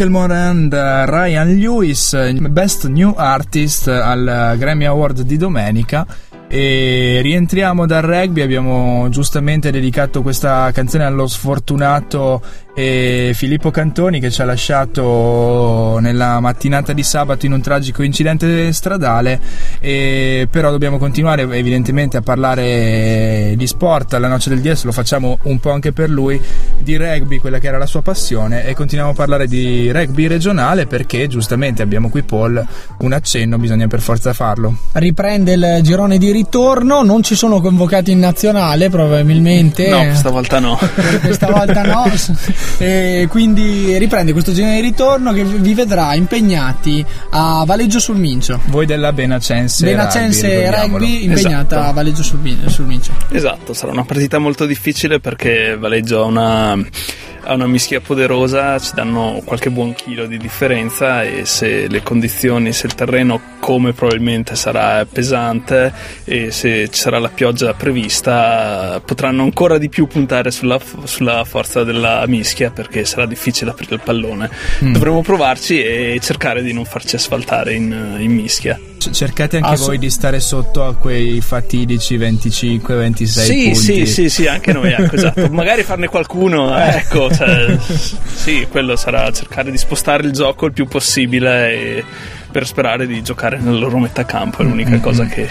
Macklemore and uh, Ryan Lewis, Best New Artist al Grammy Award di domenica. E rientriamo dal rugby, abbiamo giustamente dedicato questa canzone allo sfortunato eh, Filippo Cantoni che ci ha lasciato nella mattinata di sabato in un tragico incidente stradale, e però dobbiamo continuare evidentemente a parlare di sport alla noce del DS, lo facciamo un po' anche per lui, di rugby, quella che era la sua passione e continuiamo a parlare di rugby regionale perché giustamente abbiamo qui Paul, un accenno bisogna per forza farlo. riprende il girone di ritorno non ci sono convocati in nazionale probabilmente No, stavolta no. questa volta no [laughs] e quindi riprende questo girone di ritorno che vi vedrà impegnati a Valeggio sul Mincio Voi della Benacense Benacense Rugby. Rugby impegnata Esatto. a Valeggio sul, sul Mincio Esatto, sarà una partita molto difficile perché Valeggio ha una, ha una mischia poderosa, ci danno qualche buon chilo di differenza e se le condizioni, se il terreno come probabilmente sarà pesante e se ci sarà la pioggia prevista potranno ancora di più puntare sulla, sulla forza della mischia perché sarà difficile aprire il pallone. Mm. Dovremo provarci e cercare di non farci asfaltare in, in mischia. C- Cercate anche Ass- voi di stare sotto a quei fatidici 25-26 Sì, punti. sì, sì, sì, anche noi, ecco, [laughs] esatto. Magari farne qualcuno, Eh. ecco, cioè, [laughs] sì, quello sarà cercare di spostare il gioco il più possibile e per sperare di giocare nel loro metà campo, è l'unica Mm-hmm. cosa che,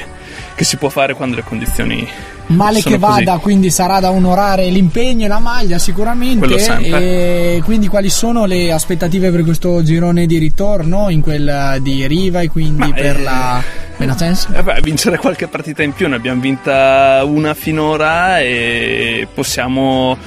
che si può fare quando le condizioni Male che vada, così. quindi sarà da onorare l'impegno e la maglia sicuramente. E quindi quali sono le aspettative per questo girone di ritorno in quella di Riva e quindi per eh, la Benacense? Eh beh, vincere qualche partita in più, ne abbiamo vinta una finora e possiamo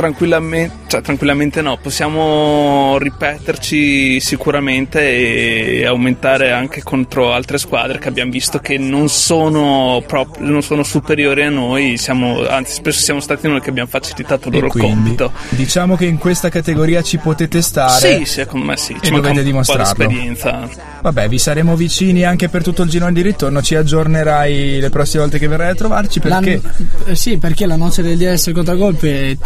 tranquillamente, cioè tranquillamente no, possiamo ripeterci sicuramente e aumentare anche contro altre squadre che abbiamo visto che non sono, prop- non sono superiori a noi, siamo, anzi spesso siamo stati noi che abbiamo facilitato il loro quindi, compito. diciamo che in questa categoria ci potete stare. Sì, secondo me sì, E ci dovete dimostrarlo. esperienza. Vabbè, vi saremo vicini anche per tutto il girone di ritorno. Ci aggiornerai le prossime volte che verrai a trovarci perché. La- eh, sì, perché la noce del DS contragolpe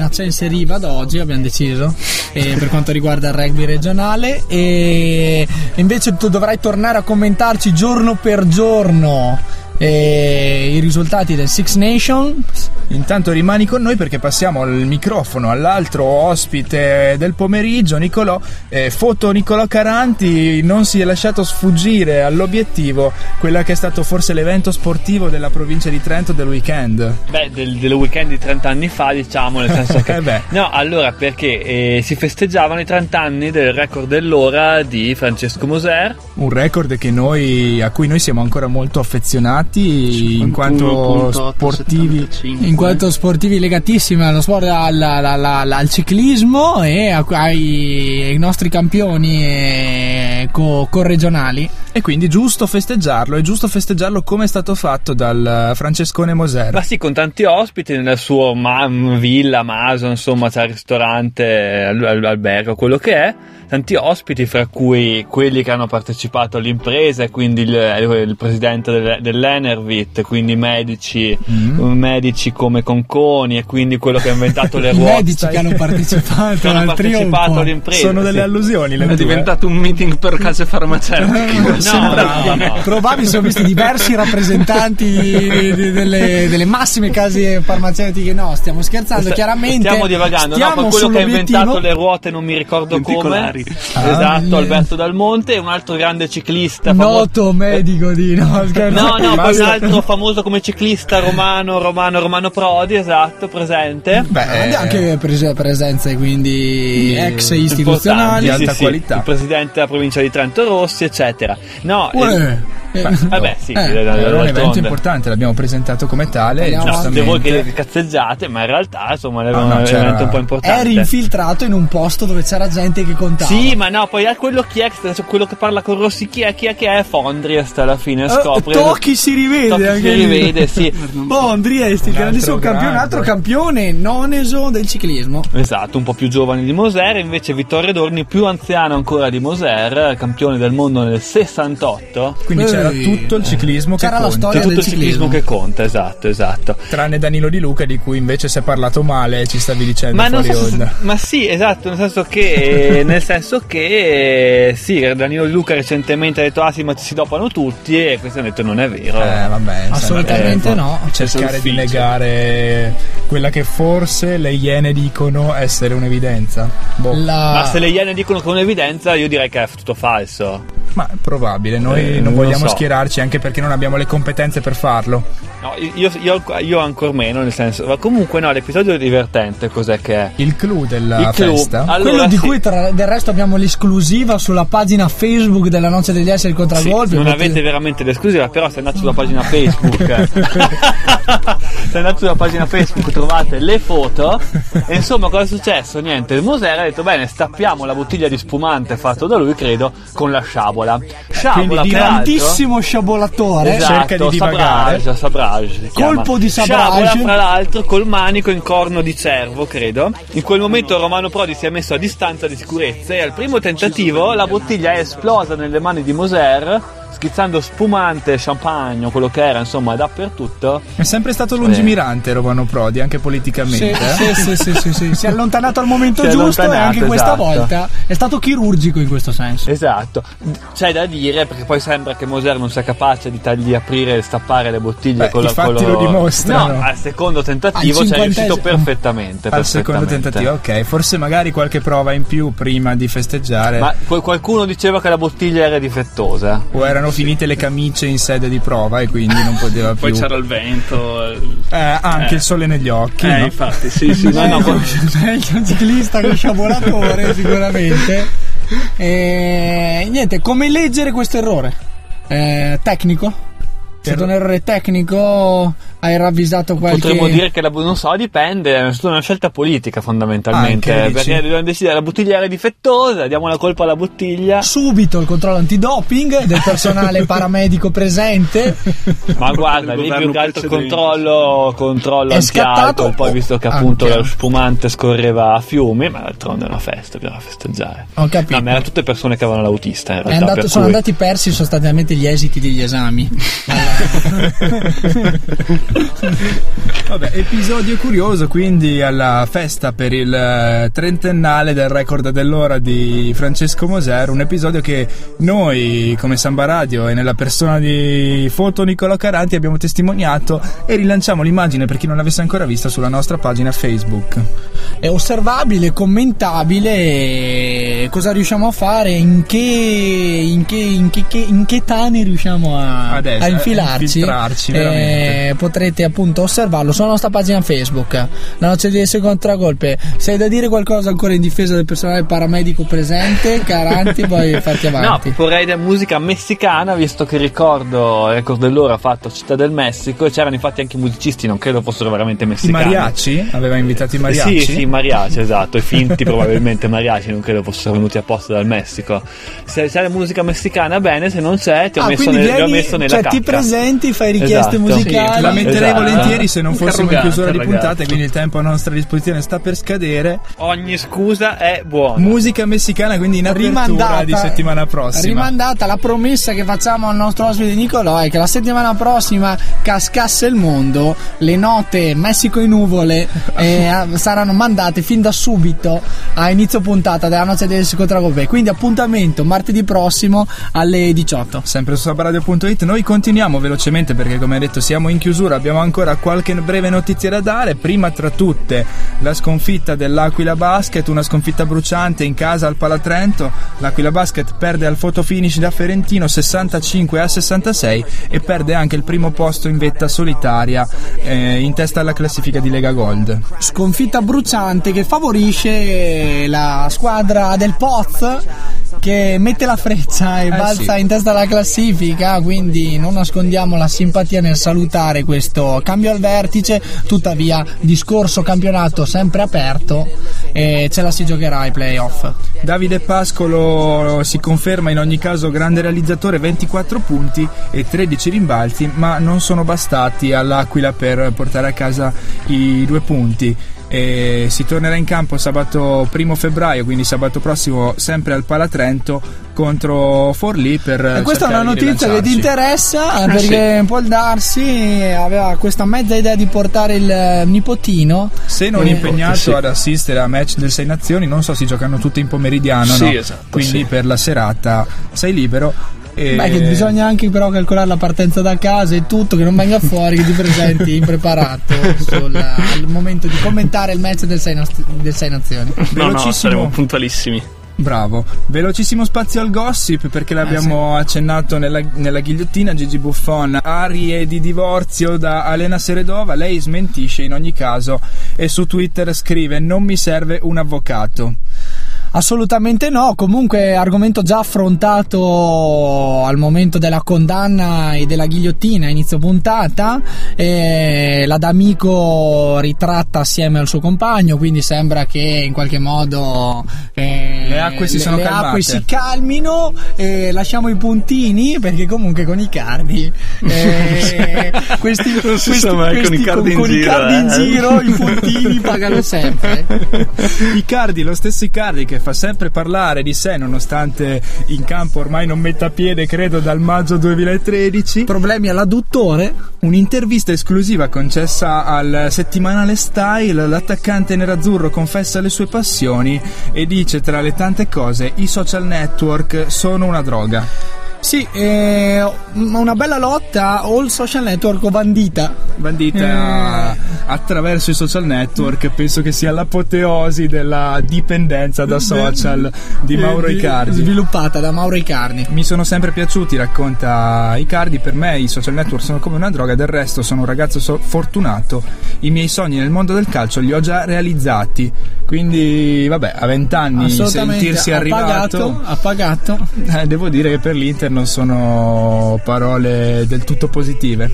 tifa Benacense Riva da oggi, abbiamo deciso, e per quanto riguarda il rugby regionale. E invece tu dovrai tornare a commentarci giorno per giorno eh, i risultati del Six Nations. Intanto rimani con noi perché passiamo il microfono all'altro ospite del pomeriggio, Nicolò. Eh, foto Nicolò Caranti non si è lasciato sfuggire all'obiettivo quella che è stato forse l'evento sportivo della provincia di Trento del weekend. Beh, del, del weekend di 30 anni fa, diciamo, nel senso [laughs] che. Eh. No, allora perché eh, si festeggiavano i 30 anni del record dell'ora di Francesco Moser. Un record che noi, a cui noi siamo ancora molto affezionati in quanto 51.875. sportivi. In quanto sportivi legatissimi allo sport, al, al- al- al ciclismo e ai, ai nostri campioni eh, co- corregionali. E quindi giusto festeggiarlo, è giusto festeggiarlo come è stato fatto dal eh, Francescone Moser. Ma sì, con tanti ospiti nel suo ma- villa, maso, insomma, c'è il ristorante, al- al- albergo, quello che è. Tanti ospiti, fra cui quelli che hanno partecipato all'impresa, e quindi il, il presidente del- dell'Enervit, quindi medici, medici come Conconi, e quindi quello che ha inventato le [laughs] I ruote. medici che hanno partecipato [laughs] che hanno partecipato all'impresa. Sono delle sì. allusioni le È due. diventato un meeting per case farmaceutiche. [laughs] No, no, no. Probabili sono visti diversi rappresentanti di- di- delle, delle massime case farmaceutiche. No, stiamo scherzando. Sta- chiaramente stiamo divagando, no? stiamo Con quello che ha inventato le ruote, non mi ricordo come. Ah, esatto, eh. Alberto Dal Monte, un altro grande ciclista. famoso- Noto medico di no, scherzo. No, no, poi un altro famoso come ciclista romano, romano, romano Prodi, esatto, presente. Beh, Abbiamo anche pres- presenze quindi ex istituzionali. di alta sì, sì, qualità. il presidente della provincia di Trento Rossi, eccetera. No, Uè. eh, Eh, vabbè, sì, Eh, eh, Era un evento importante, l'abbiamo presentato come tale. No, siete voi giustamente. che cazzeggiate, ma in realtà insomma era No, un no, c'era- evento un po' importante. Eri infiltrato in un posto dove c'era gente che contava. Sì, ma no, poi è quello chi è, cioè quello che parla con Rossi, chi è, chi è, chi è, Fondriest alla fine Eh, scopre. Tocchi si rivede Tocchi anche si rivede, sì. [laughs] Andriesti, Un grandissimo altro campione, altro campione noneso del ciclismo. Esatto, un po' più giovane di Moser, invece Vittorio Dorni, più anziano ancora di Moser, campione del mondo nel 68. Quindi c'era Ehi. tutto il ciclismo che C'era la conta. storia C'è tutto del il ciclismo ciclismo. che conta, esatto, esatto. Tranne Danilo Di Luca, di cui invece si è parlato male, ci stavi dicendo Ma, fuori so se- onda. ma sì, esatto, nel senso che, [laughs] nel senso che eh, sì, Danilo Di Luca recentemente ha detto ah sì ma si dopano tutti e questo ha detto non è vero. Eh, vabbè, Assolutamente sempre- no. Cercare di negare quella che forse le iene dicono essere un'evidenza. Boh, La- Ma se le iene dicono con evidenza io direi che è tutto falso. ma è probabile, noi Eh, non non vogliamo so. schierarci anche perché non abbiamo le competenze per farlo. No, io, io, io ancora meno, nel senso. Ma comunque no, l'episodio è divertente, cos'è che è? Il clou della Il clou. festa. Allora, Quello di sì. cui tra, del resto abbiamo l'esclusiva sulla pagina Facebook della Noce degli Esseri Sì, Contragolpi. non avete veramente l'esclusiva, però se andate sulla pagina Facebook, [laughs] se andate sulla pagina Facebook trovate le foto. E insomma, cosa è successo? Niente, il Moser ha detto: Bene, stappiamo la bottiglia di spumante fatto da lui, credo, con la sciabola. Sciabola, Quindi grandissimo sciabolatore. Esatto, cerca di divagare. Sabrage, Sabrage chiama. Colpo di Sabrage. Sciabola, fra l'altro, col manico in corno di cervo, credo. In quel momento Romano Prodi si è messo a distanza di sicurezza e al primo tentativo la bottiglia è esplosa nelle mani di Moser, schizzando spumante, champagne, quello che era, insomma, dappertutto. È sempre stato lungimirante Romano Prodi, anche politicamente. Sì, eh? sì, sì, sì, sì, sì. Si è allontanato al momento Si giusto e anche questa esatto. volta è stato chirurgico in questo senso. Esatto, c'è da dire perché poi sembra che Moser non sia capace di, tagli- di aprire e stappare le bottiglie Beh, con la con lo dimostrano. No, al secondo tentativo ci è riuscito perfettamente. Al secondo perfettamente. tentativo, ok. Forse magari qualche prova in più prima di festeggiare. Ma poi qualcuno diceva che la bottiglia era difettosa. O erano finite le camicie in sede di prova e quindi non poteva più. Poi c'era il vento. Eh, anche Eh. il sole negli occhi. Eh, no? infatti, sì, sì. no, no, Meglio, con- meglio un ciclista che sciabolatore, [laughs] sicuramente. E, niente, come leggere questo errore? Eh, tecnico? È stato un errore tecnico? Hai ravvisato qualche... Potremmo dire che la non so, dipende, è stata una scelta politica fondamentalmente. Anche, perché dobbiamo decidere la bottiglia era difettosa, diamo la colpa alla bottiglia. Subito il controllo antidoping del personale [laughs] paramedico presente. Ma guarda, lì più che altro controllo, controllo È anti-alcol, scattato- poi visto che appunto chiaro. lo spumante scorreva a fiumi, ma d'altronde è una festa, bisogna festeggiare. Ho capito. No, ma erano tutte persone che avevano l'autista in È realtà. andato- per sono cui- andati persi sostanzialmente gli esiti degli esami. [laughs] [laughs] Vabbè, episodio curioso quindi alla festa per il eh, trentennale del record dell'ora di Francesco Moser, un episodio che noi come Samba Radio e nella persona di Foto Nicolò Caranti abbiamo testimoniato e rilanciamo l'immagine per chi non l'avesse ancora vista sulla nostra pagina Facebook. È osservabile, commentabile. e Cosa riusciamo a fare? In che, in che, in che, in che tane riusciamo a, Adesso, a eh, infilarci? infiltrarci, Eh, potrete appunto osservarlo sulla nostra pagina Facebook. La noce di essere contragolpe. Se hai da dire qualcosa ancora in difesa del personale paramedico presente, Caranti, poi [laughs] fatti No, avanti. vorrei della musica messicana, visto che ricordo il record dell'ora fatto a Città del Messico e c'erano infatti anche i musicisti, non credo fossero veramente I messicani. mariachi? Aveva invitato i mariachi? Sì, sì, i mariachi, esatto, i finti probabilmente mariachi, non credo fossero venuti apposta dal Messico. Se c'è la musica messicana bene, se non c'è ti ho, Ah, messo, nel- li ho vieni- messo nella cioè, cacca. ti presenti, fai richieste Esatto. musicali. Sì, lamenterei Esatto. volentieri se non fossimo in chiusura di ragazzi. puntata, quindi il tempo a nostra disposizione sta per scadere. Ogni scusa è buona. Musica messicana, quindi in apertura rimandata di settimana prossima. Rimandata la promessa che facciamo al nostro ospite Nicolò è che la settimana prossima cascasse il mondo, le note Messico in nuvole eh, [laughs] saranno mandate fin da subito a inizio puntata della noce del Contragolpe. Quindi appuntamento martedì prossimo alle 18. Sempre su sabaradio.it noi continuiamo velocemente perché come detto siamo in chiusura, abbiamo ancora qualche breve notizia da dare, prima tra tutte la sconfitta dell'Aquila Basket, una sconfitta bruciante in casa al Palatrento, l'Aquila Basket perde al fotofinish da Ferentino 65 a 66 e perde anche il primo posto in vetta solitaria eh, in testa alla classifica di Lega Gold. Sconfitta bruciante che favorisce la squadra del Poz che mette la freccia e Eh, balza sì. in testa alla classifica, quindi non nascondiamo la simpatia nel salutare questo cambio al vertice, tuttavia discorso campionato sempre aperto e ce la si giocherà ai playoff. Davide Pascolo si conferma in ogni caso grande realizzatore, 24 punti e 13 rimbalzi, ma non sono bastati all'Aquila per portare a casa i due punti. E si tornerà in campo sabato 1 febbraio, quindi sabato prossimo, sempre al Palatrento contro Forlì per E questa è una notizia che ti interessa Eh, perché può darsi aveva questa mezza idea di portare il eh, nipotino. Se non Eh, impegnato sì. ad assistere a match del Sei Nazioni, non so, si giocano tutti in pomeridiano, Sì, no? esatto, quindi sì. per la serata sei libero. E... Beh, che bisogna anche però calcolare la partenza da casa e tutto, che non venga fuori, che ti presenti impreparato sul, al momento di commentare il match del Sei, Naz- del Sei Nazioni. No, no, saremo puntualissimi. Bravo, velocissimo spazio al gossip perché Eh, l'abbiamo accennato nella, nella ghigliottina Gigi Buffon, arie di divorzio da Elena Seredova, lei smentisce in ogni caso e su Twitter scrive non mi serve un avvocato. Assolutamente no, comunque argomento già affrontato al momento della condanna e della ghigliottina a inizio puntata, la D'Amico ritratta assieme al suo compagno, quindi sembra che in qualche modo eh, Le acque si sono le calmate. acque si calmino, eh, lasciamo i puntini perché comunque con i cardi eh, [laughs] questi, Non si questi- sa mai con i cardi in con i giro, cardi in eh. giro i puntini pagano sempre. [laughs] I cardi, lo stesso Icardi che fa sempre parlare di sé nonostante in campo ormai non metta piede credo dal maggio 2013. Problemi all'adduttore. Un'intervista esclusiva concessa al settimanale Style, l'attaccante nerazzurro confessa le sue passioni e dice tra le tante cose i social network sono una droga. Sì, eh, una bella lotta all social network o bandita. Bandita Eh. attraverso i social network, penso che sia l'apoteosi della dipendenza da social di Mauro Eh, Icardi. Sviluppata da Mauro Icardi. Mi sono sempre piaciuti, racconta Icardi. Per me i social network sono come una droga, del resto sono un ragazzo so- fortunato. I miei sogni nel mondo del calcio li ho già realizzati. Quindi, vabbè, a vent'anni sentirsi ha arrivato. pagato, ha pagato. Eh, devo dire che per l'Inter non sono parole del tutto positive.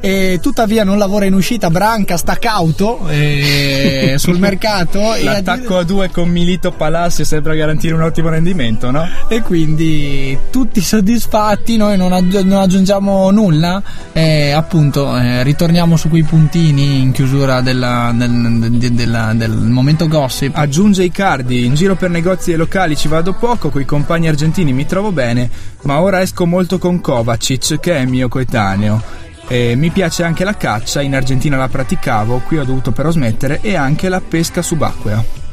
E tuttavia non lavora in uscita, Branca sta cauto eh, [laughs] sul mercato L'attacco a due con Milito Palacio sembra garantire un ottimo rendimento, no? e quindi tutti soddisfatti, noi non, aggi- non aggiungiamo nulla, e appunto eh, ritorniamo su quei puntini in chiusura della- del, del- della- del momento gossip. Aggiunge Icardi, in giro per negozi e locali ci vado poco, coi compagni argentini mi trovo bene, ma ora esco molto con Kovacic che è mio coetaneo. E mi piace anche la caccia, in Argentina la praticavo, qui ho dovuto però smettere, e anche la pesca subacquea.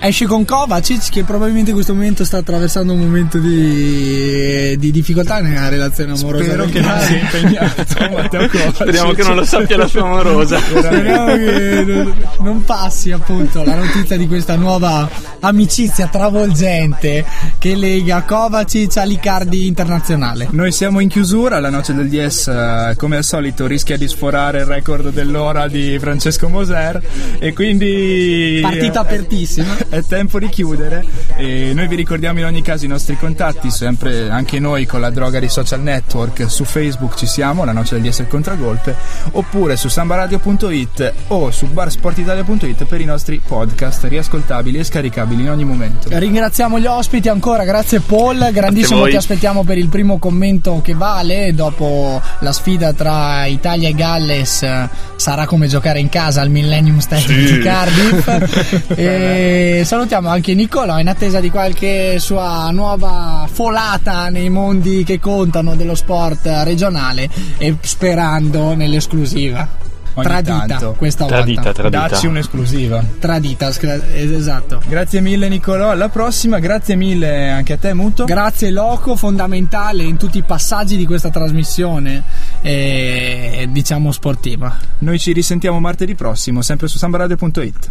Esce con Kovacic che probabilmente in questo momento sta attraversando un momento di, di difficoltà nella relazione amorosa. Spero che non sia impegnato [laughs] Matteo Kovacic. Speriamo che non lo sappia la sua amorosa. Speriamo che non, non passi appunto la notizia di questa nuova amicizia travolgente che lega Kovacic all'Icardi internazionale. Noi siamo in chiusura, la noce del DS eh, come al solito rischia di sforare il record dell'ora di Francesco Moser e quindi Partita apertissima. È tempo di chiudere e noi vi ricordiamo in ogni caso i nostri contatti, sempre anche noi con la droga di social network, su Facebook ci siamo, la noce del DS il contragolpe, oppure su sambaradio.it o su barsportitalia.it per i nostri podcast riascoltabili e scaricabili in ogni momento. Ringraziamo gli ospiti ancora, grazie Paul, grandissimo ti aspettiamo per il primo commento che vale dopo la sfida tra Italia e Galles eh, sarà come giocare in casa al Millennium Stadium Sì. di Cardiff [laughs] e salutiamo anche Nicolò in attesa di qualche sua nuova folata nei mondi che contano dello sport regionale e sperando nell'esclusiva. Ogni Tradita tanto. questa Tradita, volta. tradita. Dacci un'esclusiva. Tradita, esatto. Grazie mille Nicolò, alla prossima, grazie mille anche a te Muto. Grazie Loco, fondamentale in tutti i passaggi di questa trasmissione, eh, diciamo sportiva. Noi ci risentiamo martedì prossimo, sempre su sambaradio.it.